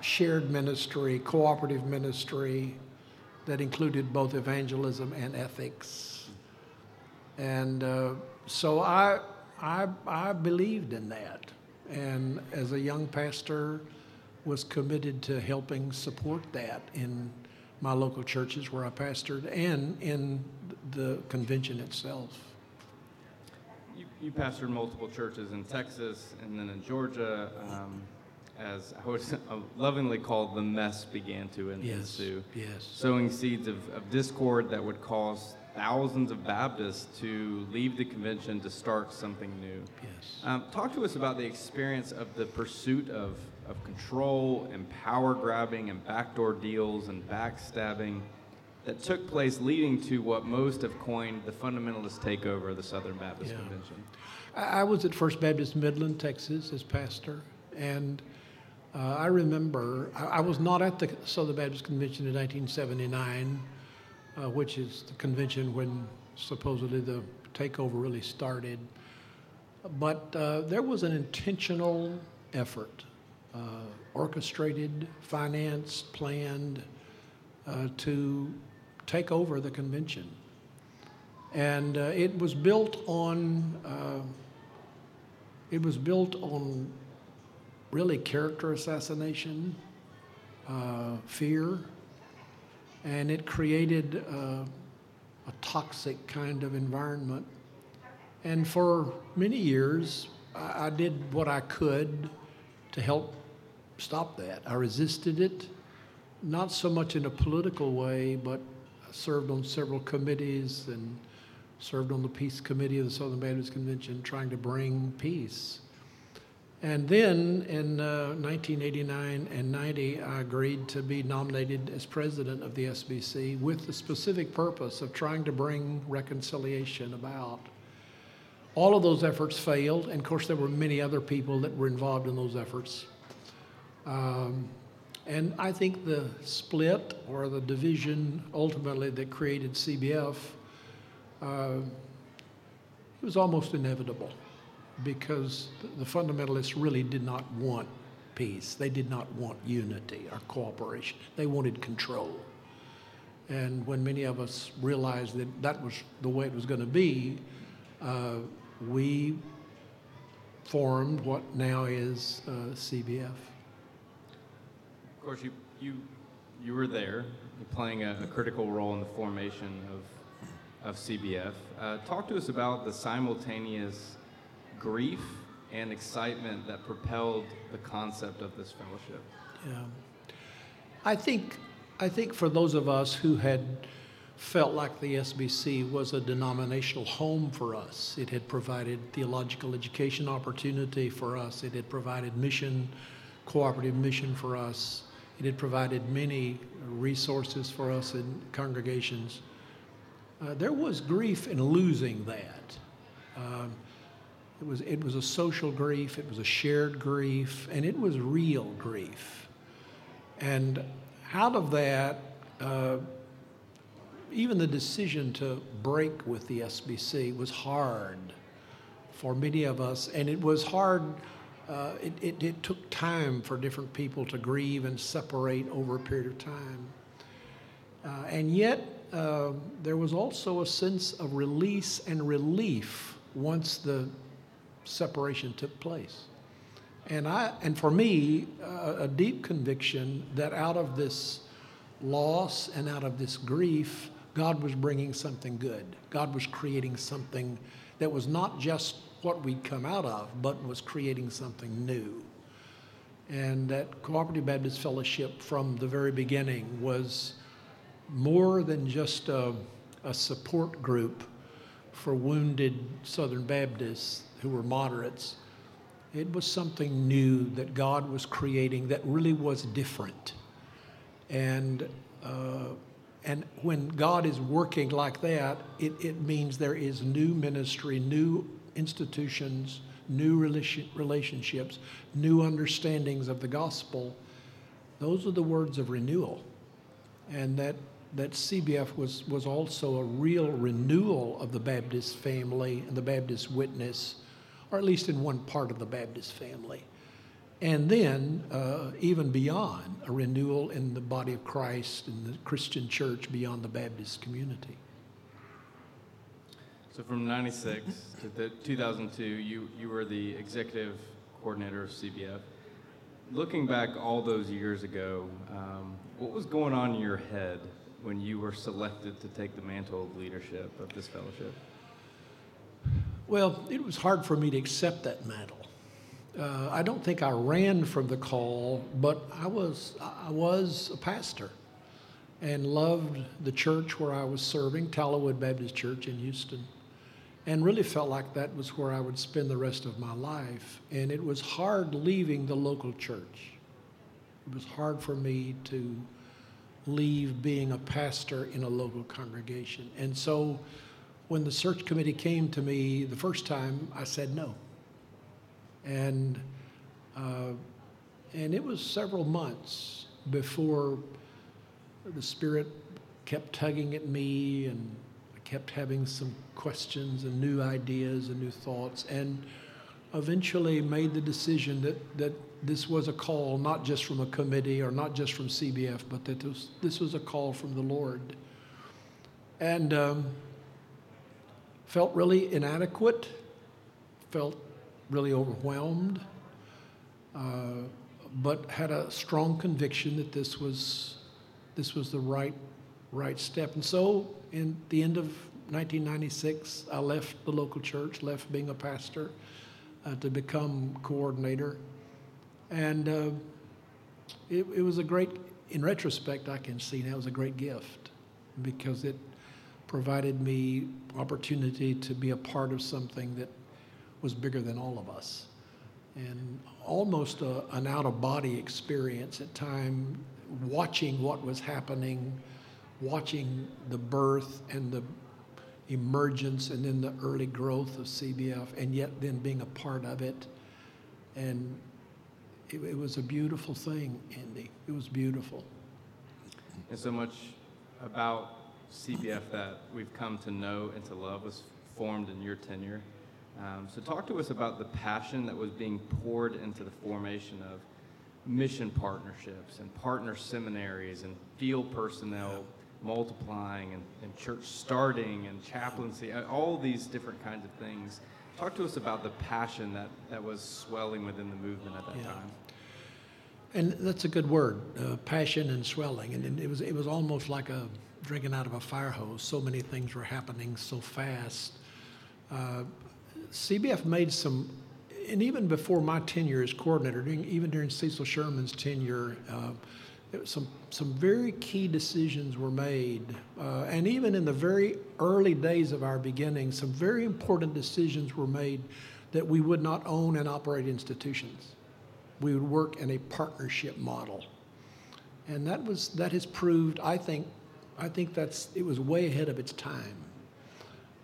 shared ministry, cooperative ministry that included both evangelism and ethics. And uh, so I, I, I believed in that. And as a young pastor, was committed to helping support that in my local churches where I pastored and in the convention itself. You, you pastored multiple churches in Texas and then in Georgia. Um, as I would [LAUGHS] lovingly called, the mess began to ensue. yes. Sowing seeds of, of discord that would cause thousands of Baptists to leave the convention to start something new. Yes. Um, talk to us about the experience of the pursuit of, of control and power grabbing and backdoor deals and backstabbing that took place, leading to what most have coined the fundamentalist takeover of the Southern Baptist Yeah. Convention. I I was at First Baptist Midland, Texas, as pastor, and uh, I remember I, I was not at the Southern Baptist Convention in 1979, uh, which is the convention when supposedly the takeover really started. But uh, there was an intentional effort, uh, orchestrated, financed, planned, uh, to take over the convention. And uh, it was built on it was built on really character assassination, uh, fear, and it created uh, a toxic kind of environment. And for many years, I, I did what I could to help stop that. I resisted it, not so much in a political way, but I served on several committees and served on the Peace Committee of the Southern Baptist Convention trying to bring peace. And then in uh, 1989 and 90, I agreed to be nominated as president of the SBC with the specific purpose of trying to bring reconciliation about. All of those efforts failed, and of course, there were many other people that were involved in those efforts. Um, and I think the split or the division ultimately that created CBF uh, was almost inevitable because the fundamentalists really did not want peace. They did not want unity or cooperation. They wanted control. And when many of us realized that that was the way it was going to be, uh, we formed what now is uh, CBF. Of course, you, you, you were there, playing a, a critical role in the formation of, of CBF. Uh, talk to us about the simultaneous grief and excitement that propelled the concept of this fellowship. Yeah. I think, I think for those of us who had felt like the SBC was a denominational home for us, it had provided theological education opportunity for us, it had provided mission, cooperative mission for us, it had provided many resources for us in congregations. Uh, there was grief in losing that. Um, it was, it was a social grief, it was a shared grief, and it was real grief. And out of that, uh, even the decision to break with the SBC was hard for many of us, and it was hard. Uh, it, it, it took time for different people to grieve and separate over a period of time. Uh, and yet, uh, there was also a sense of release and relief once the separation took place. And, I, and for me, uh, a deep conviction that out of this loss and out of this grief, God was bringing something good. God was creating something that was not just what we'd come out of, but was creating something new. And that Cooperative Baptist Fellowship from the very beginning was more than just a, a support group for wounded Southern Baptists who were moderates. It was something new that God was creating that really was different. And, uh, and when God is working like that, it, it means there is new ministry, new institutions, new relation, relationships, new understandings of the gospel. Those are the words of renewal. And that, that CBF was, was also a real renewal of the Baptist family and the Baptist witness, or at least in one part of the Baptist family. And then, uh, even beyond, a renewal in the body of Christ and the Christian church beyond the Baptist community. So from 96 to the 2002, you, you were the executive coordinator of CBF. Looking back all those years ago, um, what was going on in your head when you were selected to take the mantle of leadership of this fellowship? Well, it was hard for me to accept that mantle. Uh, I don't think I ran from the call, but I was I was a pastor, and loved the church where I was serving, Tallowood Baptist Church in Houston, and really felt like that was where I would spend the rest of my life. And it was hard leaving the local church. It was hard for me to leave being a pastor in a local congregation, and so when the search committee came to me the first time, I said no. And, uh, and it was several months before the Spirit kept tugging at me and I kept having some questions and new ideas and new thoughts and eventually made the decision that, that this was a call not just from a committee or not just from CBF, but that this, this was a call from the Lord. And um, felt really inadequate, felt really overwhelmed, uh, but had a strong conviction that this was this was the right right step. And so, in the end of 1996, I left the local church, left being a pastor, uh, to become coordinator, and uh, it, it was a great. In retrospect, I can see now it was a great gift because it provided me opportunity to be a part of something that was bigger than all of us. And almost a, an out of body experience at time, watching what was happening, watching the birth and the emergence and then the early growth of CBF, and yet then being a part of it. And it, it was a beautiful thing, Andy. It was beautiful. And so much about CBF that we've come to know and to love was formed in your tenure. Um, so, talk to us about the passion that was being poured into the formation of mission partnerships and partner seminaries and field personnel multiplying and, and church starting and chaplaincy, uh, all these different kinds of things. Talk to us about the passion that, that was swelling within the movement at that Yeah. time. And that's a good word, uh, passion and swelling. And it was, it was almost like a drinking out of a fire hose. So many things were happening so fast. Uh, CBF made some, and even before my tenure as coordinator, during, even during Cecil Sherman's tenure, uh, some, some very key decisions were made. Uh, and even in the very early days of our beginning, some very important decisions were made that we would not own and operate institutions we would work in a partnership model. And that was that has proved, I think, I think that's it was way ahead of its time.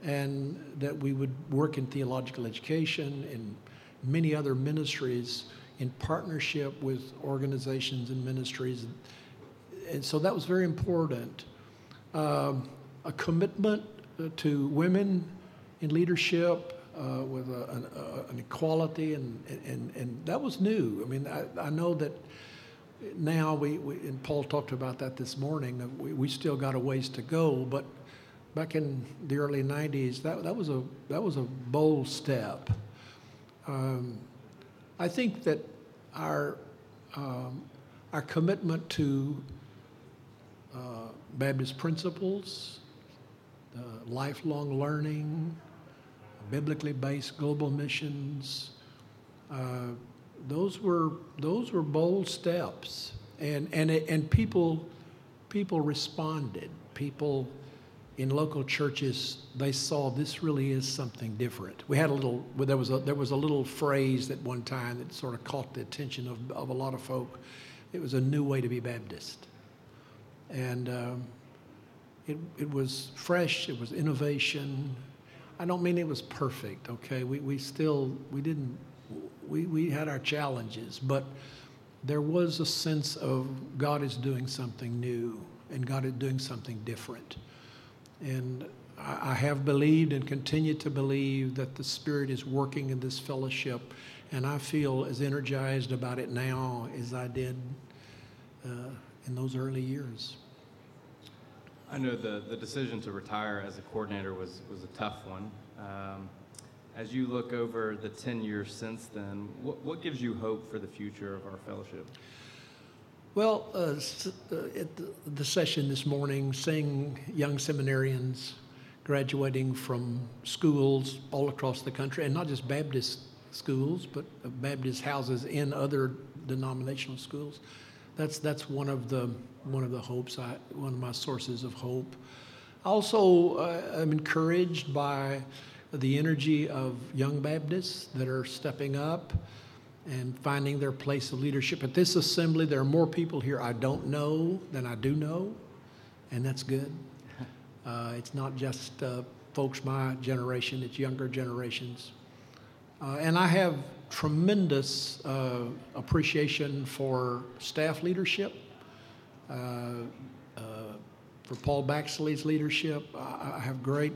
And that we would work in theological education and many other ministries in partnership with organizations and ministries. And so that was very important. Um, a commitment uh, to women in leadership, uh, with a, an, a, an equality, and, and, and that was new. I mean, I, I know that now we, we, and Paul talked about that this morning, we, we still got a ways to go, but back in the early 90s, that, that, was, a, that was a bold step. Um, I think that our, um, our commitment to uh, Baptist principles, uh, lifelong learning, biblically based global missions. Uh, those were those were bold steps, and and and people people responded. People in local churches they saw this really is something different. We had a little there was a there was a little phrase at one time that sort of caught the attention of of a lot of folk. It was a new way to be Baptist, and. Um, it, it was fresh, it was innovation, I don't mean it was perfect, okay? We, we still, we didn't, we, we had our challenges, but there was a sense of God is doing something new and God is doing something different. And I, have believed and continue to believe that the Spirit is working in this fellowship, and I feel as energized about it now as I did uh, in those early years. I know the, the decision to retire as a coordinator was, was a tough one. Um, as you look over the 10 years since then, what, what gives you hope for the future of our fellowship? Well, uh, uh, at the, session this morning, seeing young seminarians graduating from schools all across the country, and not just Baptist schools, but Baptist houses in other denominational schools, that's that's one of the one of the hopes. I, one of my sources of hope. Also, uh, I'm encouraged by the energy of young Baptists that are stepping up and finding their place of leadership. At this assembly, there are more people here I don't know than I do know, and that's good. [LAUGHS] Uh, it's not just uh, folks my generation, it's younger generations. Uh, and I have tremendous uh, appreciation for staff leadership, uh, uh, for Paul Baxley's leadership. I, I have great,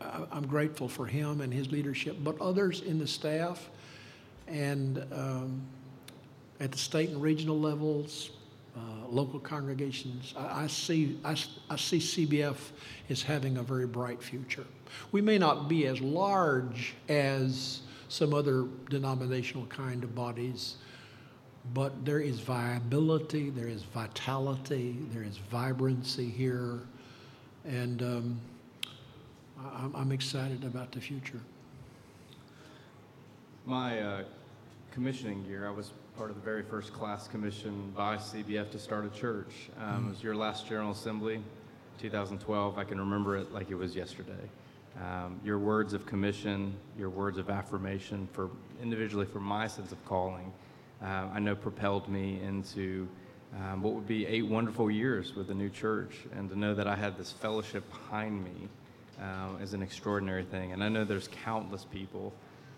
I, I'm grateful for him and his leadership, but others in the staff and um, at the state and regional levels, uh, local congregations, I, I see I, I see CBF as having a very bright future. We may not be as large as some other denominational kind of bodies, but there is viability, there is vitality, there is vibrancy here, and um, I, I'm excited about the future. My uh, commissioning year, I was part of the very first class commissioned by CBF to start a church. Um, It was your last General Assembly, 2012. I can remember it like it was yesterday. Um, your words of commission, your words of affirmation for individually for my sense of calling, uh, I know propelled me into um, what would be eight wonderful years with the new church. And to know that I had this fellowship behind me uh, is an extraordinary thing. And I know there's countless people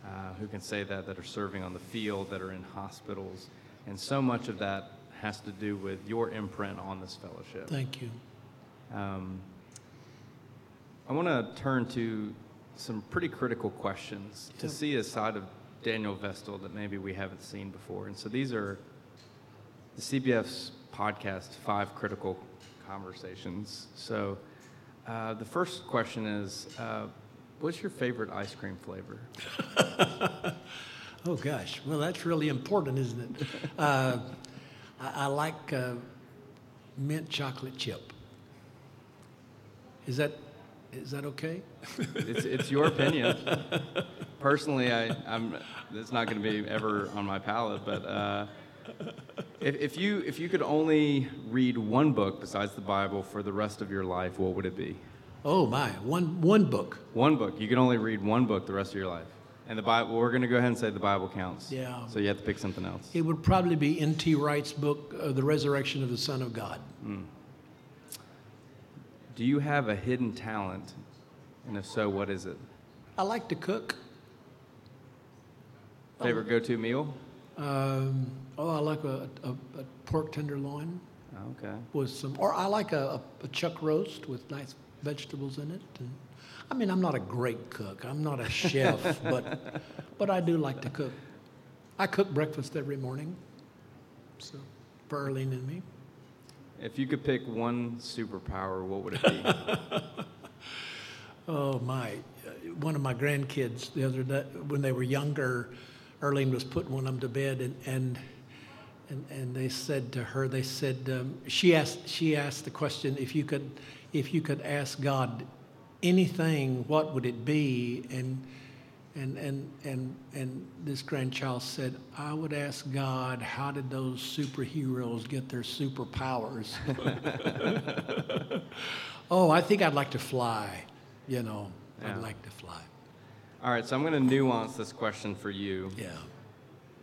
uh, who can say that, that are serving on the field, that are in hospitals. And so much of that has to do with your imprint on this fellowship. Thank you. Um, I want to turn to some pretty critical questions to see a side of Daniel Vestal that maybe we haven't seen before. And so these are the CBF's podcast, Five Critical Conversations. So uh, the first question is uh, What's your favorite ice cream flavor? [LAUGHS] Oh, gosh. Well, that's really important, isn't it? [LAUGHS] Uh, I, I like uh, mint chocolate chip. Is that, is that okay? it's, it's your opinion. [LAUGHS] Personally, I, I'm, it's not going to be ever on my palate, but uh, if, if, you, if you could only read one book besides the Bible for the rest of your life, what would it be? Oh, my. One, one book. One book. You can only read one book the rest of your life. And the Bible, we're going to go ahead and say the Bible counts. Yeah. So you have to pick something else. It would probably be N.T. Wright's book, uh, The Resurrection of the Son of God. Do you have a hidden talent? And if so, what is it? I like to cook. Favorite go to meal? Um, oh, I like a, a, a pork tenderloin Okay. with some, or I like a, a chuck roast with nice vegetables in it. And, I mean, I'm not a great cook. I'm not a chef, [LAUGHS] but but I do like to cook. I cook breakfast every morning. So, for Arlene and me. If you could pick one superpower, what would it be? [LAUGHS] Oh my! Uh, One of my grandkids the other day, when they were younger, Arlene was putting one of them to bed, and and and, and they said to her, they said um, she asked she asked the question if you could if you could ask God anything, what would it be? And and and and and this grandchild said, I would ask God, how did those superheroes get their superpowers? [LAUGHS] oh, I think I'd like to fly. You know, Yeah. I'd like to fly. All right, so I'm going to nuance this question for you. Yeah.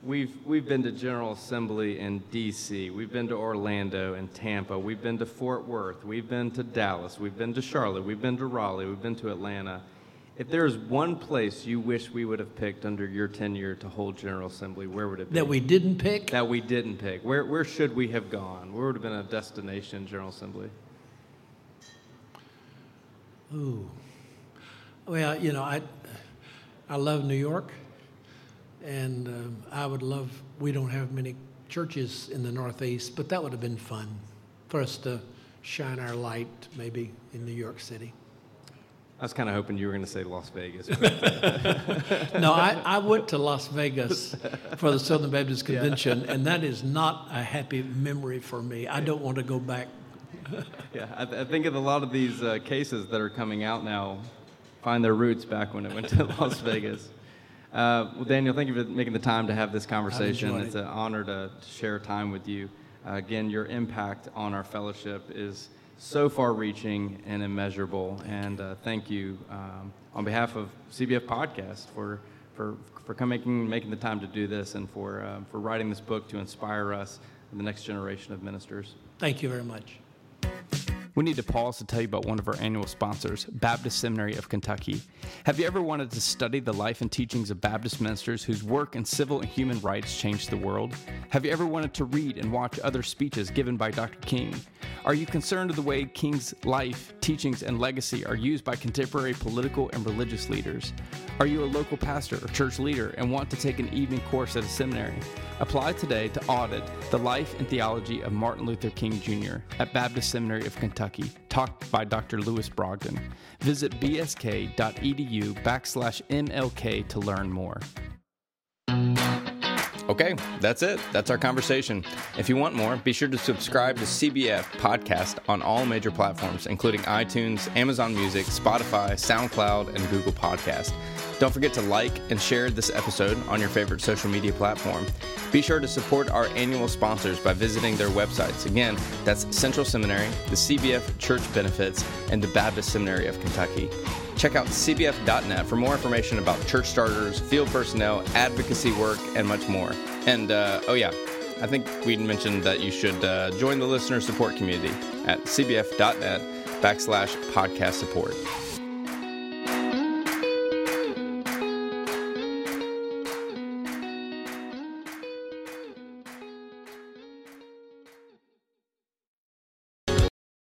We've, we've been to General Assembly in D.C., we've been to Orlando and Tampa, we've been to Fort Worth, we've been to Dallas, we've been to Charlotte, we've been to Raleigh, we've been to Atlanta. If there's one place you wish we would have picked under your tenure to hold General Assembly, where would it be? That we didn't pick. That we didn't pick. Where, where should we have gone? Where would have been a destination General Assembly? Ooh. Well, you know, I, I love New York, and um, I would love. We don't have many churches in the Northeast, but that would have been fun for us to shine our light maybe in New York City. I was kind of hoping you were going to say Las Vegas. [LAUGHS] [LAUGHS] no, I, I went to Las Vegas for the Southern Baptist Convention, yeah. and that is not a happy memory for me. I don't want to go back. [LAUGHS] yeah, I, th- I, think of a lot of these uh, cases that are coming out now find their roots back when I went to Las Vegas. Uh, well, Daniel, thank you for making the time to have this conversation. It's an honor to, to, share time with you. Uh, again, your impact on our fellowship is so far reaching and immeasurable. And uh, thank you um, on behalf of CBF Podcast for, for, for coming, making the time to do this and for, uh, for writing this book to inspire us and the next generation of ministers. Thank you very much. We need to pause to tell you about one of our annual sponsors, Baptist Seminary of Kentucky. Have you ever wanted to study the life and teachings of Baptist ministers whose work in civil and human rights changed the world? Have you ever wanted to read and watch other speeches given by Dr. King? Are you concerned with the way King's life, teachings, and legacy are used by contemporary political and religious leaders? Are you a local pastor or church leader and want to take an evening course at a seminary? Apply today to audit the life and theology of Martin Luther King Jr. at Baptist Seminary of Kentucky, by Dr. Lewis Brogdon. Visit bsk.edu backslash MLK to learn more. Okay, that's it. That's our conversation. If you want more, be sure to subscribe to CBF Podcast on all major platforms, including iTunes, Amazon Music, Spotify, SoundCloud, and Google Podcast. Don't forget to like and share this episode on your favorite social media platform. Be sure to support our annual sponsors by visiting their websites. Again, that's Central Seminary, the CBF Church Benefits, and the Baptist Seminary of Kentucky. Check out cbf.net for more information about church starters, field personnel, advocacy work, and much more. And uh, oh, yeah, I think we mentioned that you should uh, join the listener support community at cbf.net backslash podcast support.